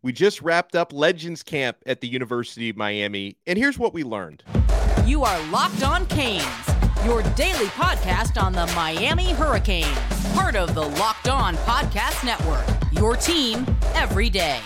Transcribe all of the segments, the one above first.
We just wrapped up Legends Camp at the University of Miami, and here's what we learned. You are Locked On Canes, your daily podcast on the Miami Hurricanes, part of the Locked On Podcast Network, your team every day.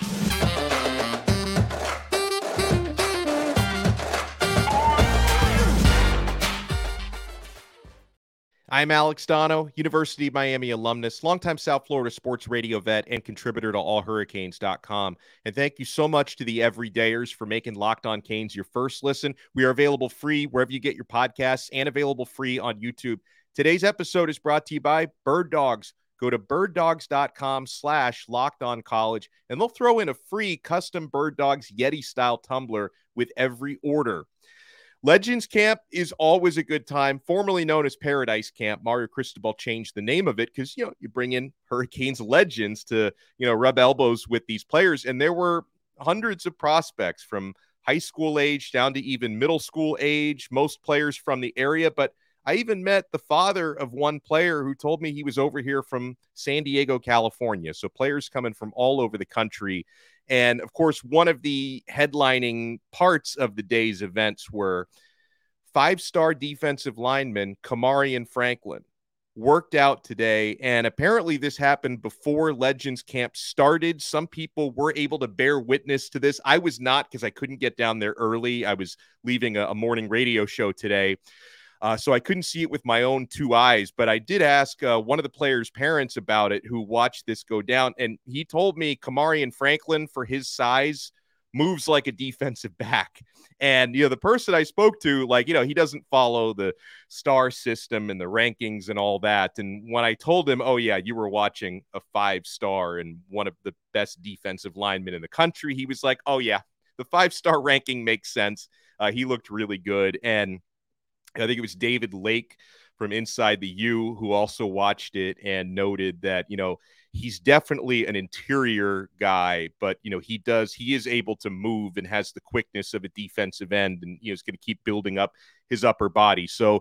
I'm Alex Donno, University of Miami alumnus, longtime South Florida sports radio vet, and contributor to allhurricanes.com. And thank you so much to the everydayers for making Locked On Canes your first listen. We are available free wherever you get your podcasts and available free on YouTube. Today's episode is brought to you by Bird Dogs. Go to birddogs.com slash locked on college, and they'll throw in a free custom Bird Dogs Yeti style tumbler with every order. Legends Camp is always a good time, formerly known as Paradise Camp. Mario Cristobal changed the name of it because you know you bring in Hurricanes legends to you know rub elbows with these players, and there were hundreds of prospects from high school age down to even middle school age. Most players from the area, but I even met the father of one player who told me he was over here from San Diego, California. So players coming from all over the country and of course, one of the headlining parts of the day's events were five star defensive lineman Kamarion Franklin worked out today. And apparently, this happened before Legends Camp started. Some people were able to bear witness to this. I was not because I couldn't get down there early. I was leaving a, a morning radio show today. Uh, so I couldn't see it with my own two eyes, but I did ask uh, one of the players' parents about it who watched this go down. And he told me Kamarion Franklin, for his size, moves like a defensive back. And, you know, the person I spoke to, like, you know, he doesn't follow the star system and the rankings and all that. And when I told him, oh, yeah, you were watching a five star and one of the best defensive linemen in the country, he was like, oh, yeah, the five star ranking makes sense. Uh, he looked really good. And, I think it was David Lake from Inside the U who also watched it and noted that, you know, he's definitely an interior guy, but you know, he does he is able to move and has the quickness of a defensive end and you know is going to keep building up his upper body. So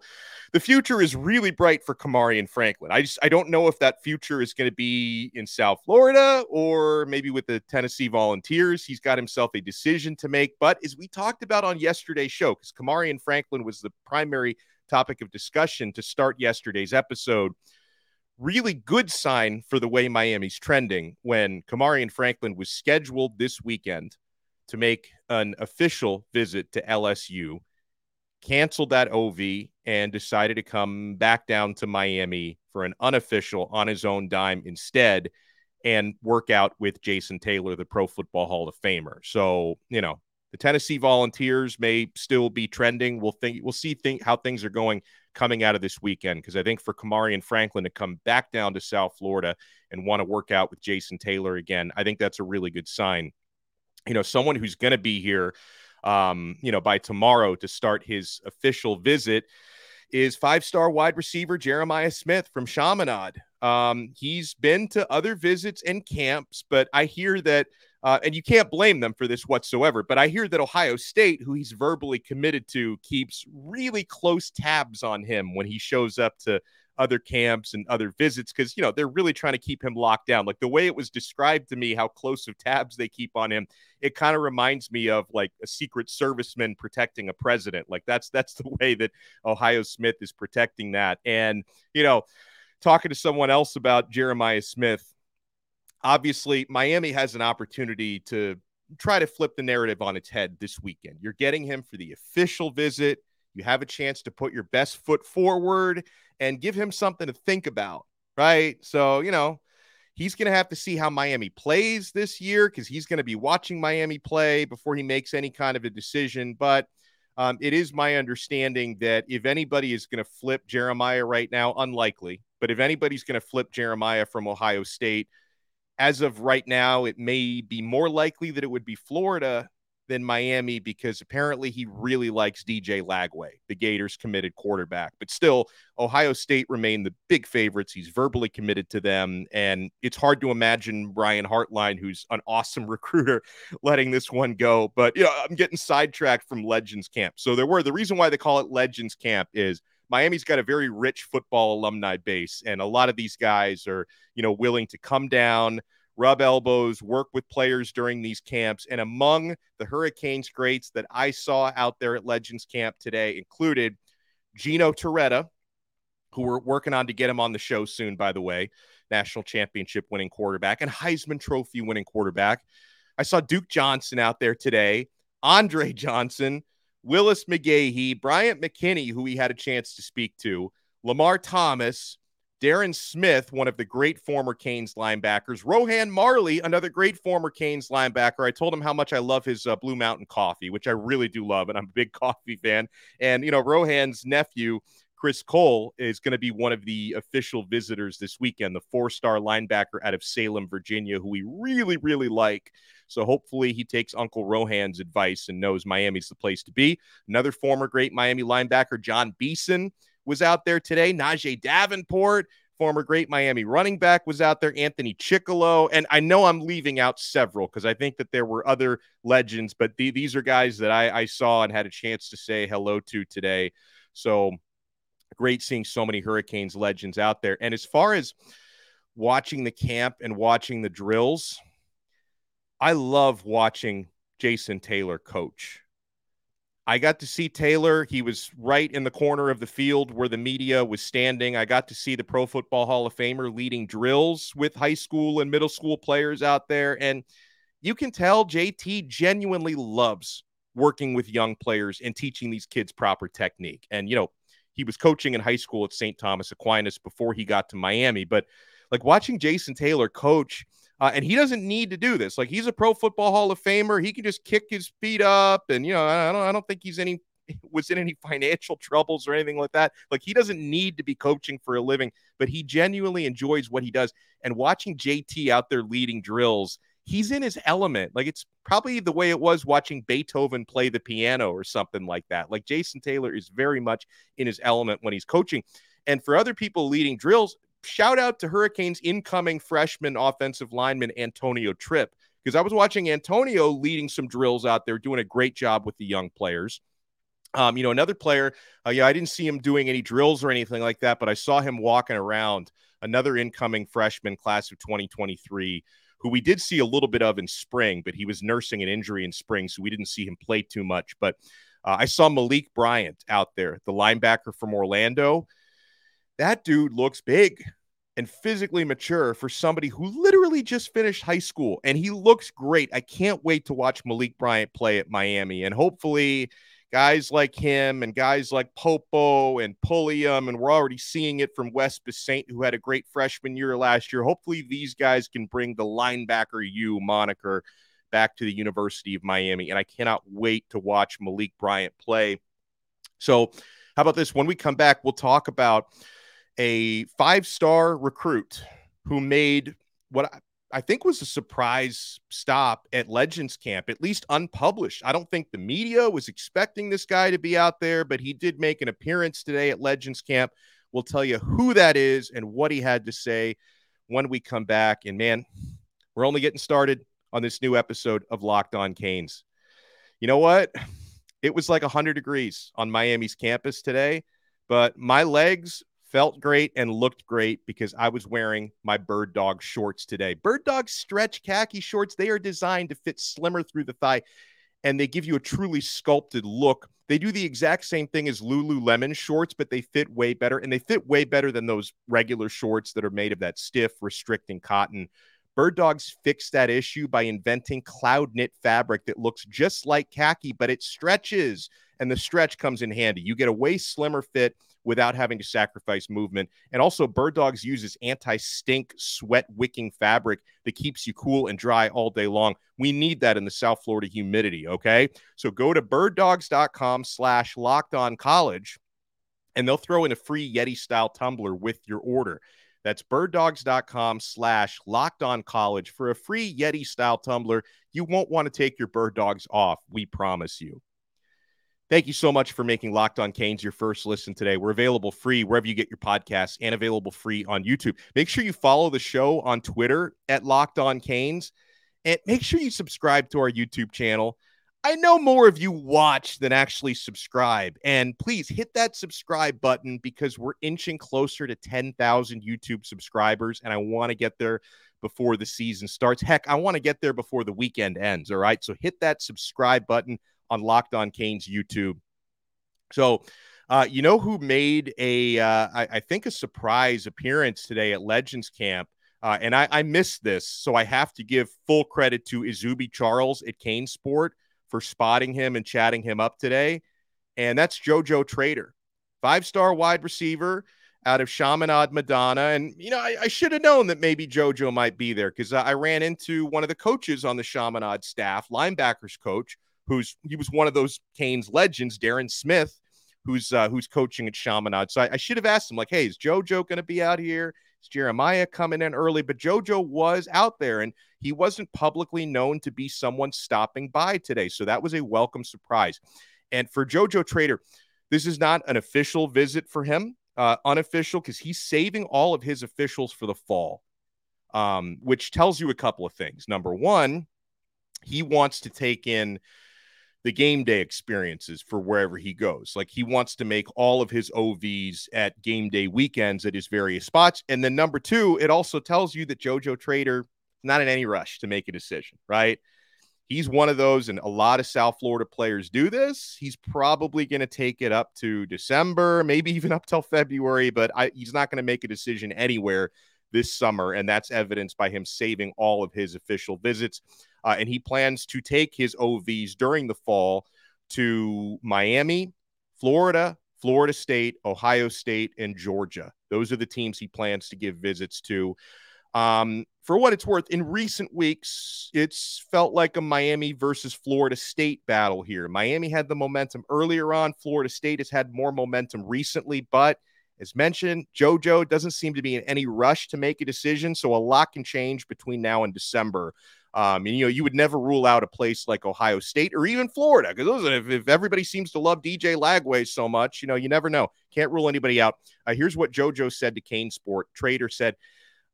the future is really bright for Kamarion Franklin. I just I don't know if that future is going to be in South Florida or maybe with the Tennessee Volunteers. He's got himself a decision to make. But as we talked about on yesterday's show, because Kamarion Franklin was the primary topic of discussion to start yesterday's episode really good sign for the way Miami's trending when Kamarion Franklin was scheduled this weekend to make an official visit to LSU, canceled that OV, and decided to come back down to Miami for an unofficial on his own dime instead and work out with Jason Taylor, the Pro Football Hall of Famer. So, you know, the Tennessee Volunteers may still be trending. We'll think we'll see think how things are going coming out of this weekend because I think for Kamarion Franklin to come back down to South Florida and want to work out with Jason Taylor again, I think that's a really good sign. You know, someone who's going to be here, um, you know, by tomorrow to start his official visit is five star wide receiver Jeremiah Smith from Chaminade. Um, he's been to other visits and camps, but I hear that uh, and you can't blame them for this whatsoever. But I hear that Ohio State, who he's verbally committed to, keeps really close tabs on him when he shows up to other camps and other visits because you know they're really trying to keep him locked down like the way it was described to me how close of tabs they keep on him it kind of reminds me of like a secret serviceman protecting a president like that's that's the way that ohio smith is protecting that and you know talking to someone else about jeremiah smith obviously Miami has an opportunity to try to flip the narrative on its head this weekend. You're getting him for the official visit. You have a chance to put your best foot forward and give him something to think about, right? So, you know, he's going to have to see how Miami plays this year because he's going to be watching Miami play before he makes any kind of a decision. But um, it is my understanding that if anybody is going to flip Jeremiah right now, unlikely, but if anybody's going to flip Jeremiah from Ohio State, as of right now, it may be more likely that it would be Florida than Miami because apparently he really likes DJ Lagway, the Gators committed quarterback. But still, Ohio State remain the big favorites. He's verbally committed to them. And it's hard to imagine Brian Hartline, who's an awesome recruiter, letting this one go. But yeah, I'm getting sidetracked from Legends Camp. So there were the reason why they call it Legends Camp is Miami's got a very rich football alumni base, and a lot of these guys are, you know, willing to come down, rub elbows, work with players during these camps. And among the Hurricanes greats that I saw out there at Legends Camp today included Gino Torretta, who we're working on to get him on the show soon, by the way, national championship winning quarterback and Heisman Trophy winning quarterback. I saw Duke Johnson out there today, Andre Johnson, Willis McGahee, Bryant McKinnie, who we had a chance to speak to, Lamar Thomas, Darrin Smith, one of the great former Canes linebackers, Rohan Marley, another great former Canes linebacker. I told him how much I love his uh, Blue Mountain coffee, which I really do love, and I'm a big coffee fan. And, you know, Rohan's nephew, Chris Cole, is going to be one of the official visitors this weekend, the four star linebacker out of Salem, Virginia, who we really, really like. So hopefully he takes Uncle Rohan's advice and knows Miami's the place to be. Another former great Miami linebacker, Jon Beason was out there today. Najeh Davenport, former great Miami running back, was out there. Anthony Chickillo. And I know I'm leaving out several because I think that there were other legends, but the, these are guys that I, I saw and had a chance to say hello to today. So great seeing so many Hurricanes legends out there. And as far as watching the camp and watching the drills, I love watching Jason Taylor coach. I got to see Taylor. He was right in the corner of the field where the media was standing. I got to see the Pro Football Hall of Famer leading drills with high school and middle school players out there. And you can tell JT genuinely loves working with young players and teaching these kids proper technique. And, you know, he was coaching in high school at St. Thomas Aquinas before he got to Miami. But like watching Jason Taylor coach, uh, and he doesn't need to do this. Like he's a Pro Football Hall of Famer. He can just kick his feet up, and you know, I don't, I don't think he's any was in any financial troubles or anything like that. Like he doesn't need to be coaching for a living, but he genuinely enjoys what he does. And watching JT out there leading drills, he's in his element. Like it's probably the way it was watching Beethoven play the piano or something like that. Like Jason Taylor is very much in his element when he's coaching. And for other people leading drills, shout out to Hurricanes incoming freshman offensive lineman Antonio Tripp because I was watching Antonio leading some drills out there, doing a great job with the young players. Um, you know, another player, uh, yeah, I didn't see him doing any drills or anything like that, but I saw him walking around. Another incoming freshman class of 2023, who we did see a little bit of in spring, but he was nursing an injury in spring, so we didn't see him play too much. But uh, I saw Malik Bryant out there, the linebacker from Orlando that dude looks big and physically mature for somebody who literally just finished high school and he looks great. I can't wait to watch Malik Bryant play at Miami and hopefully guys like him and guys like Popo and Pulliam and we're already seeing it from Wes Saint who had a great freshman year last year. Hopefully these guys can bring the linebacker U moniker back to the University of Miami and I cannot wait to watch Malik Bryant play. So, how about this when we come back we'll talk about a five star recruit who made what I think was a surprise stop at Legends Camp, at least unpublished. I don't think the media was expecting this guy to be out there, but he did make an appearance today at Legends Camp. We'll tell you who that is and what he had to say when we come back. And man, we're only getting started on this new episode of Locked On Canes. You know what? It was like 100 degrees on Miami's campus today, but my legs felt great and looked great because I was wearing my Bird Dog shorts today. Bird Dog stretch khaki shorts, they are designed to fit slimmer through the thigh and they give you a truly sculpted look. They do the exact same thing as Lululemon shorts, but they fit way better and they fit way better than those regular shorts that are made of that stiff, restricting cotton. Bird Dogs fixed that issue by inventing cloud knit fabric that looks just like khaki, but it stretches and the stretch comes in handy. You get a way slimmer fit without having to sacrifice movement. And also, Bird Dogs uses anti stink, sweat wicking fabric that keeps you cool and dry all day long. We need that in the South Florida humidity. Okay. So go to birddogs.com slash locked on college and they'll throw in a free Yeti style tumbler with your order. That's birddogs.com slash locked on college for a free Yeti style tumbler. You won't want to take your bird dogs off. We promise you. Thank you so much for making Locked On Canes your first listen today. We're available free wherever you get your podcasts and available free on YouTube. Make sure you follow the show on Twitter at Locked On Canes and make sure you subscribe to our YouTube channel. I know more of you watch than actually subscribe. And please hit that subscribe button because we're inching closer to 10,000 YouTube subscribers. And I want to get there before the season starts. Heck, I want to get there before the weekend ends. All right. So hit that subscribe button on Locked On Canes YouTube. So, uh, you know who made a, uh, I, I think, a surprise appearance today at Legends Camp? Uh, and I, I missed this, so I have to give full credit to Izubi Charles at CaneSport for spotting him and chatting him up today. And that's JoJo Trader, five star wide receiver out of Chaminade Madonna. And, you know, I, I should have known that maybe JoJo might be there because I ran into one of the coaches on the Chaminade staff, linebackers coach, who's he was one of those Canes legends, Darrin Smith, who's uh, who's coaching at Chaminade. So I, I should have asked him, like, hey, is JoJo going to be out here? Is Jeremiah coming in early? But JoJo was out there and he wasn't publicly known to be someone stopping by today. So that was a welcome surprise. And for JoJo Trader, this is not an official visit for him, uh, unofficial, because he's saving all of his officials for the fall, um, which tells you a couple of things. Number one, he wants to take in the game day experiences for wherever he goes. Like he wants to make all of his OVs at game day weekends at his various spots. And then number two, it also tells you that JoJo Trader is not in any rush to make a decision, right? He's one of those, and a lot of South Florida players do this. He's probably going to take it up to December, maybe even up till February, but I, he's not going to make a decision anywhere this summer. And that's evidenced by him saving all of his official visits. Uh, and he plans to take his OVs during the fall to Miami, Florida, Florida State, Ohio State, and Georgia. Those are the teams he plans to give visits to. Um, for what it's worth, in recent weeks, it's felt like a Miami versus Florida State battle here. Miami had the momentum earlier on. Florida State has had more momentum recently, but as mentioned, JoJo doesn't seem to be in any rush to make a decision. So a lot can change between now and December. Um, and you know, you would never rule out a place like Ohio State or even Florida because if, if everybody seems to love DJ Lagway so much, you know, you never know. Can't rule anybody out. Uh, here's what JoJo said to CaneSport Trader said,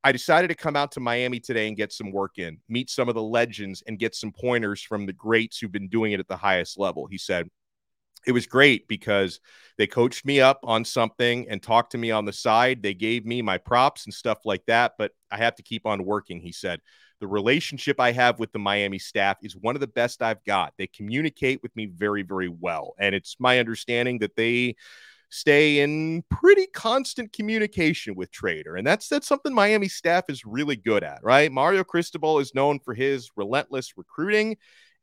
I decided to come out to Miami today and get some work in, meet some of the legends, and get some pointers from the greats who've been doing it at the highest level. He said, it was great because they coached me up on something and talked to me on the side. They gave me my props and stuff like that, but I have to keep on working, he said. The relationship I have with the Miami staff is one of the best I've got. They communicate with me very, very well. And it's my understanding that they stay in pretty constant communication with Trader. And that's that's something Miami staff is really good at, right? Mario Cristobal is known for his relentless recruiting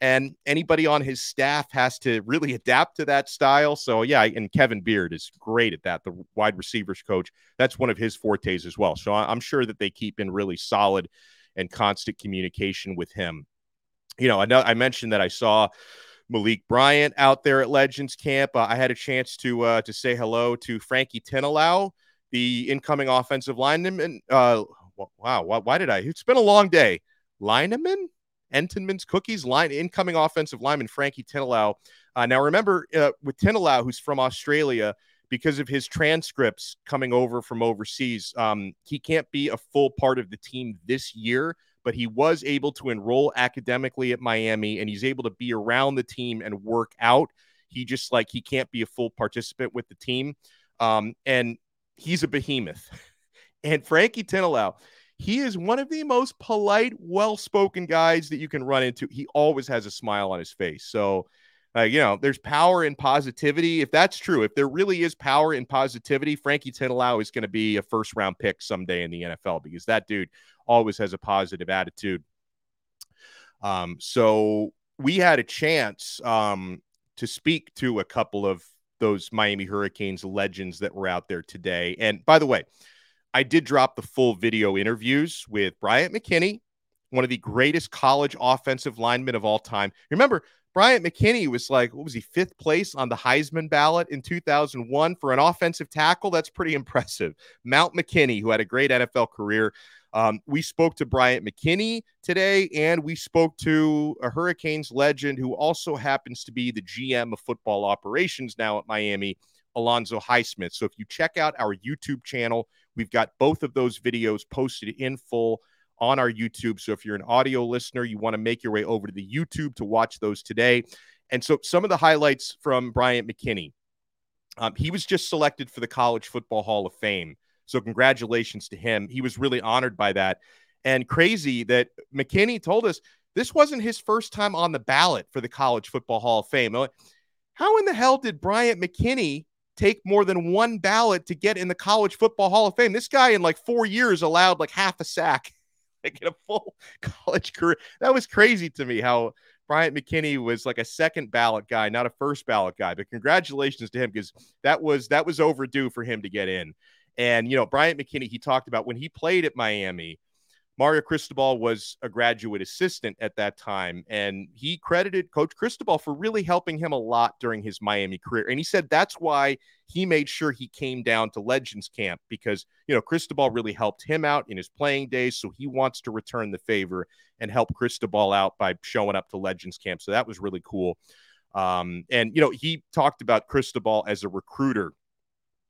and anybody on his staff has to really adapt to that style. So yeah, and Kevin Beard is great at that. The wide receivers coach, that's one of his fortes as well. So I'm sure that they keep in really solid and constant communication with him. You know, I know I mentioned that I saw Malik Bryant out there at Legends Camp. Uh, I had a chance to uh, to say hello to Frankie Tinalau, the incoming offensive lineman. Uh, wow, why, why, did I? It's been a long day. Lineman, Entenmann's Cookies, line incoming offensive lineman Frankie Tinalau. Uh, now remember uh, with Tinalau, who's from Australia, because of his transcripts coming over from overseas, um, he can't be a full part of the team this year but he was able to enroll academically at Miami and he's able to be around the team and work out. He just like he can't be a full participant with the team. Um, and he's a behemoth. and Frankie Tinalau, he is one of the most polite, well spoken guys that you can run into. He always has a smile on his face. So, uh, you know, there's power in positivity. If that's true, if there really is power in positivity, Frankie Tinalau is going to be a first round pick someday in the NFL because that dude always has a positive attitude. Um, so we had a chance um, to speak to a couple of those Miami Hurricanes legends that were out there today. And by the way, I did drop the full video interviews with Bryant McKinnie, one of the greatest college offensive linemen of all time. Remember, Bryant McKinnie was like, what was he, fifth place on the Heisman ballot in 2001 for an offensive tackle? That's pretty impressive. Mount McKinnie, who had a great NFL career, um, we spoke to Bryant McKinnie today, and we spoke to a Hurricanes legend who also happens to be the GM of football operations now at Miami, Alonzo Highsmith. So if you check out our YouTube channel, we've got both of those videos posted in full on our YouTube. So if you're an audio listener, you want to make your way over to the YouTube to watch those today. And so some of the highlights from Bryant McKinnie. Um, he was just selected for the College Football Hall of Fame. So congratulations to him. He was really honored by that. And crazy that McKinnie told us this wasn't his first time on the ballot for the College Football Hall of Fame. How in the hell did Bryant McKinnie take more than one ballot to get in the College Football Hall of Fame? This guy in like four years allowed like half a sack, like in a full college career. That was crazy to me how Bryant McKinnie was like a second ballot guy, not a first ballot guy. But congratulations to him because that was that was overdue for him to get in. And you know, Bryant McKinnie, he talked about when he played at Miami Mario Cristobal was a graduate assistant at that time, and he credited Coach Cristobal for really helping him a lot during his Miami career. And he said that's why he made sure he came down to Legends Camp because, you know, Cristobal really helped him out in his playing days. So he wants to return the favor and help Cristobal out by showing up to Legends Camp. So that was really cool. Um, and, you know, he talked about Cristobal as a recruiter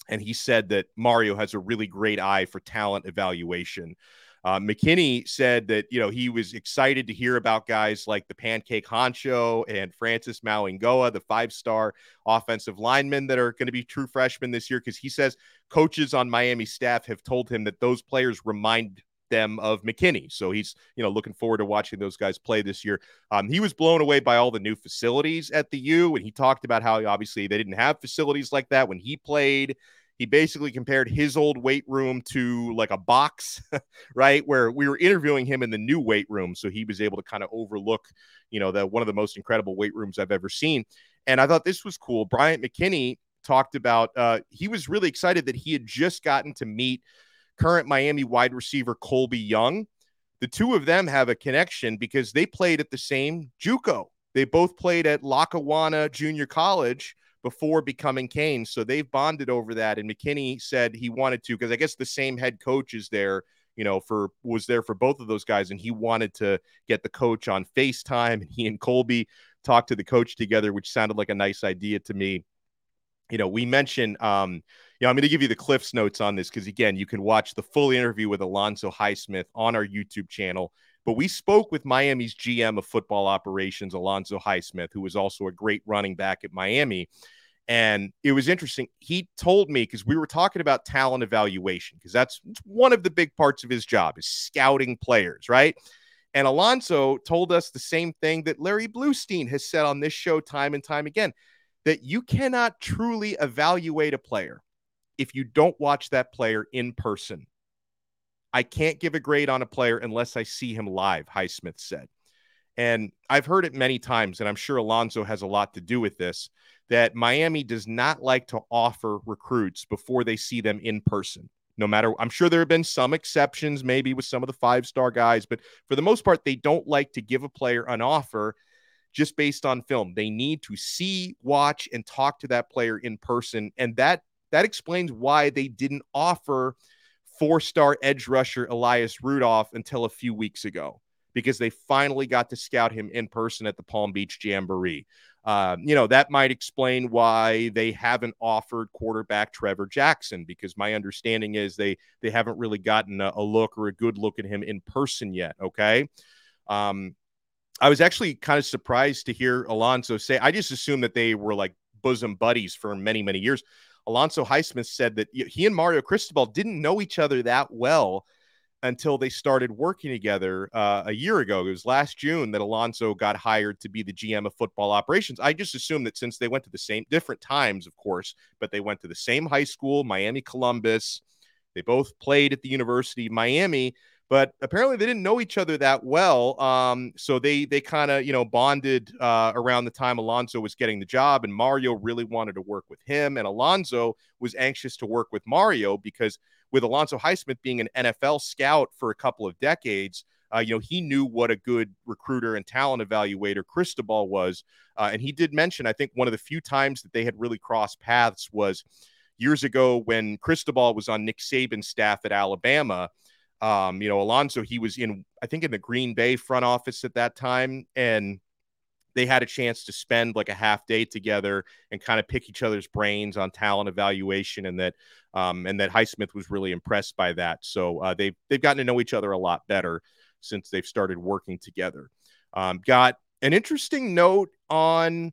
and he said that Mario has a really great eye for talent evaluation. Uh, McKinnie said that you know he was excited to hear about guys like the Pancake Honcho and Francis Mauigoa, the five-star offensive linemen that are going to be true freshmen this year, because he says coaches on Miami staff have told him that those players remind them of McKinnie. So he's, you know, looking forward to watching those guys play this year. Um, he was blown away by all the new facilities at the U, and he talked about how obviously they didn't have facilities like that when he played. He basically compared his old weight room to like a box, right? Where we were interviewing him in the new weight room. So he was able to kind of overlook, you know, the one of the most incredible weight rooms I've ever seen. And I thought this was cool. Bryant McKinnie talked about uh, he was really excited that he had just gotten to meet current Miami wide receiver Colbie Young. The two of them have a connection because they played at the same JUCO. They both played at Lackawanna Junior College before becoming Cane. So they've bonded over that. And McKinnie said he wanted to, because I guess the same head coach is there, you know, for was there for both of those guys. And he wanted to get the coach on FaceTime. And he and Colbie talked to the coach together, which sounded like a nice idea to me. You know, we mentioned, um, you know, I'm going to give you the Cliffs notes on this because, again, you can watch the full interview with Alonzo Highsmith on our YouTube channel. But we spoke with Miami's GM of football operations, Alonzo Highsmith, who was also a great running back at Miami. And it was interesting. He told me because we were talking about talent evaluation, because that's one of the big parts of his job is scouting players, right? And Alonzo told us the same thing that Larry Blustein has said on this show time and time again that you cannot truly evaluate a player if you don't watch that player in person. I can't give a grade on a player unless I see him live, Highsmith said. And I've heard it many times, and I'm sure Alonzo has a lot to do with this that Miami does not like to offer recruits before they see them in person. No matter, I'm sure there have been some exceptions, maybe with some of the five star guys, but for the most part, they don't like to give a player an offer just based on film. They need to see, watch, and talk to that player in person. And that that explains why they didn't offer four star edge rusher Elias Rudolph until a few weeks ago because they finally got to scout him in person at the Palm Beach Jamboree. Um, you know, that might explain why they haven't offered quarterback Trevor Jackson because my understanding is they they haven't really gotten a, a look or a good look at him in person yet. Okay. Um, I was actually kind of surprised to hear Alonzo say, I just assumed that they were like bosom buddies for many, many years. Alonzo Highsmith said that he and Mario Cristobal didn't know each other that well until they started working together uh, a year ago. It was last June that Alonzo got hired to be the GM of football operations. I just assume that since they went to the same different times, of course, but they went to the same high school, Miami Columbus. They both played at the University of Miami, but apparently they didn't know each other that well. Um, so they they kind of you know bonded uh, around the time Alonzo was getting the job, and Mario really wanted to work with him, and Alonzo was anxious to work with Mario because with Alonzo Highsmith being an NFL scout for a couple of decades, uh, you know, he knew what a good recruiter and talent evaluator Cristobal was. Uh, and he did mention, I think, one of the few times that they had really crossed paths was years ago when Cristobal was on Nick Saban's staff at Alabama. Um, you know, Alonzo, he was in, I think, in the Green Bay front office at that time. And they had a chance to spend like a half day together and kind of pick each other's brains on talent evaluation and that um, and that Highsmith was really impressed by that. So uh, they've they've gotten to know each other a lot better since they've started working together. Um, got an interesting note on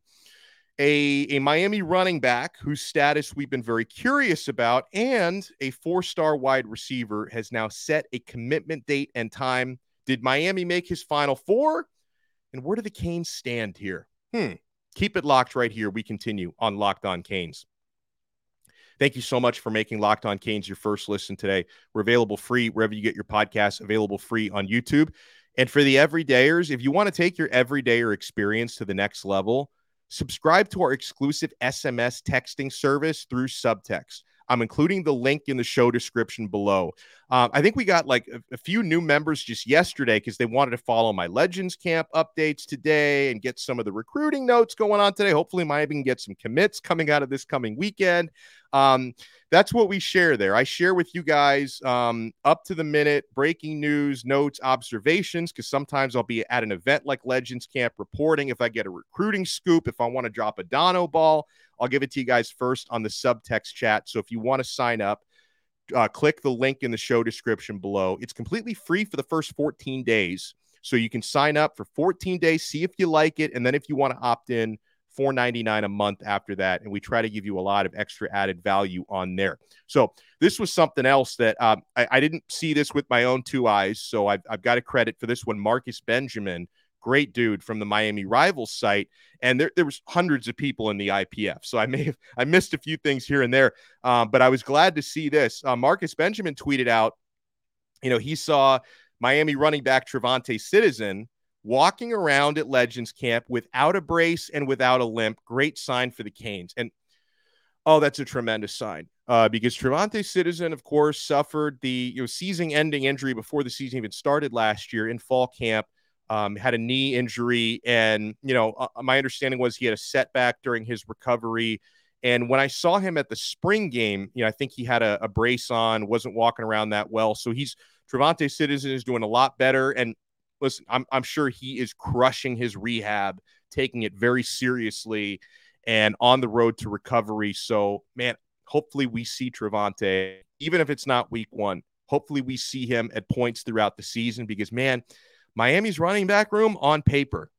a, a Miami running back whose status we've been very curious about, and a four star wide receiver has now set a commitment date and time. Did Miami make his final four? And where do the Canes stand here? Hmm. Keep it locked right here. We continue on Locked On Canes. Thank you so much for making Locked On Canes your first listen today. We're available free wherever you get your podcasts, available free on YouTube. And for the everydayers, if you want to take your everydayer experience to the next level, subscribe to our exclusive SMS texting service through Subtext. I'm including the link in the show description below. Um, I think we got like a, a few new members just yesterday because they wanted to follow my Legends Camp updates today and get some of the recruiting notes going on today. Hopefully, Miami can get some commits coming out of this coming weekend. Um, that's what we share there. I share with you guys um, up to the minute breaking news, notes, observations, because sometimes I'll be at an event like Legends Camp reporting. If I get a recruiting scoop, if I want to drop a Donno ball, I'll give it to you guys first on the subtext chat. So if you want to sign up, uh, click the link in the show description below. It's completely free for the first 14 days. So you can sign up for 14 days, see if you like it. And then if you want to opt in, 4.99 a month after that and we try to give you a lot of extra added value on there so this was something else that um, I, I, didn't see this with my own two eyes so I've, I've got a credit for this one marcus benjamin great dude from the miami rivals site and there, there was hundreds of people in the ipf so i may have i missed a few things here and there um, but i was glad to see this uh, marcus benjamin tweeted out you know he saw miami running back Travante Citizen walking around at Legends Camp without a brace and without a limp. Great sign for the Canes. And oh, that's a tremendous sign uh, because Travante Citizen, of course, suffered the you know, season-ending injury before the season even started last year in fall camp. Um, had a knee injury, and you know, uh, my understanding was he had a setback during his recovery. And when I saw him at the spring game, you know, I think he had a, a brace on, wasn't walking around that well. So he's Travante Citizen is doing a lot better. And listen, I'm, I'm sure he is crushing his rehab, taking it very seriously and on the road to recovery. So, man, hopefully we see Travante, even if it's not week one, hopefully we see him at points throughout the season because, man, Miami's running back room on paper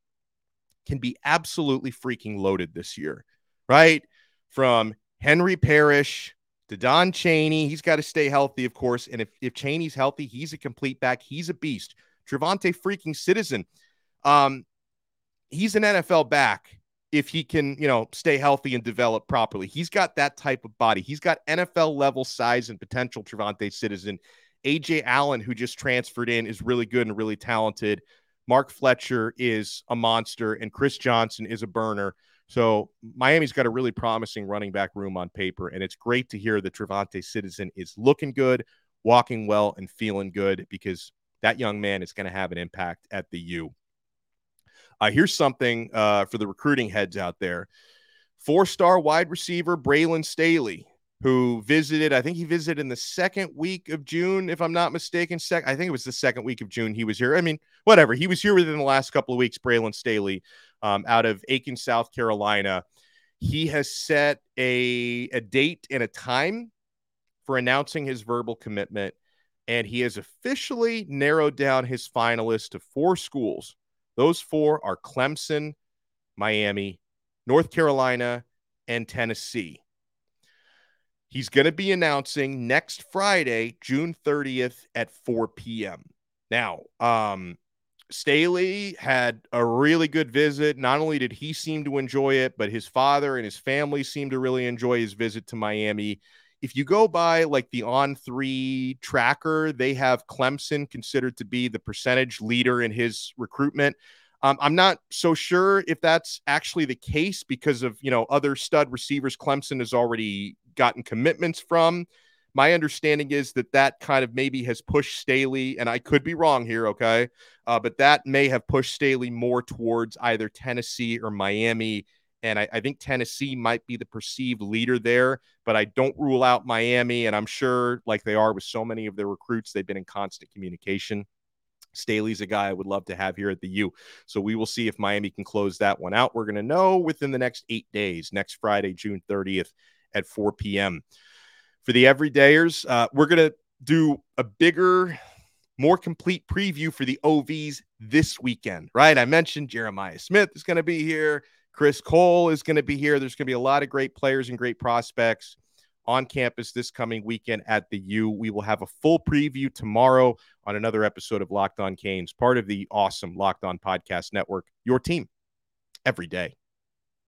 can be absolutely freaking loaded this year, right? From Henry Parrish to Don Chaney. He's got to stay healthy, of course. And if, if Chaney's healthy, he's a complete back. He's a beast. Travante freaking Citizen. Um, he's an NFL back if he can, you know, stay healthy and develop properly. He's got that type of body. He's got NFL level size and potential. Travante Citizen. Ajay Allen, who just transferred in, is really good and really talented. Mark Fletcher is a monster, and Chris Johnson is a burner. So Miami's got a really promising running back room on paper, and it's great to hear that Travante Citizen is looking good, walking well, and feeling good because that young man is going to have an impact at the U. Uh, here's something uh, for the recruiting heads out there. Four star wide receiver Braylon Staley, who visited, I think he visited in the second week of June, if I'm not mistaken. Sec- I think it was the second week of June he was here. I mean, whatever. He was here within the last couple of weeks, Braylon Staley, um, out of Aiken, South Carolina. He has set a, a date and a time for announcing his verbal commitment and he has officially narrowed down his finalists to four schools. Those four are Clemson, Miami, North Carolina, and Tennessee. He's going to be announcing next Friday, June 30th at 4 p.m. Now, um, Staley had a really good visit. Not only did he seem to enjoy it, but his father and his family seemed to really enjoy his visit to Miami if you go by like the on three tracker, they have Clemson considered to be the percentage leader in his recruitment. Um, I'm not so sure if that's actually the case because of you know other stud receivers Clemson has already gotten commitments from. My understanding is that that kind of maybe has pushed Staley, and I could be wrong here, okay, uh, but that may have pushed Staley more towards either Tennessee or Miami and I, I, think Tennessee might be the perceived leader there, but I don't rule out Miami. And I'm sure, like they are with so many of their recruits, they've been in constant communication. Staley's a guy I would love to have here at the U. So we will see if Miami can close that one out. We're going to know within the next eight days, next Friday, June 30th at 4 p.m. For the everydayers, uh, we're going to do a bigger, more complete preview for the OVs this weekend, right? I mentioned Jeremiah Smith is going to be here. Chris Cole is going to be here. There's going to be a lot of great players and great prospects on campus this coming weekend at the U. We will have a full preview tomorrow on another episode of Locked On Canes, part of the awesome Locked On Podcast Network, your team every day.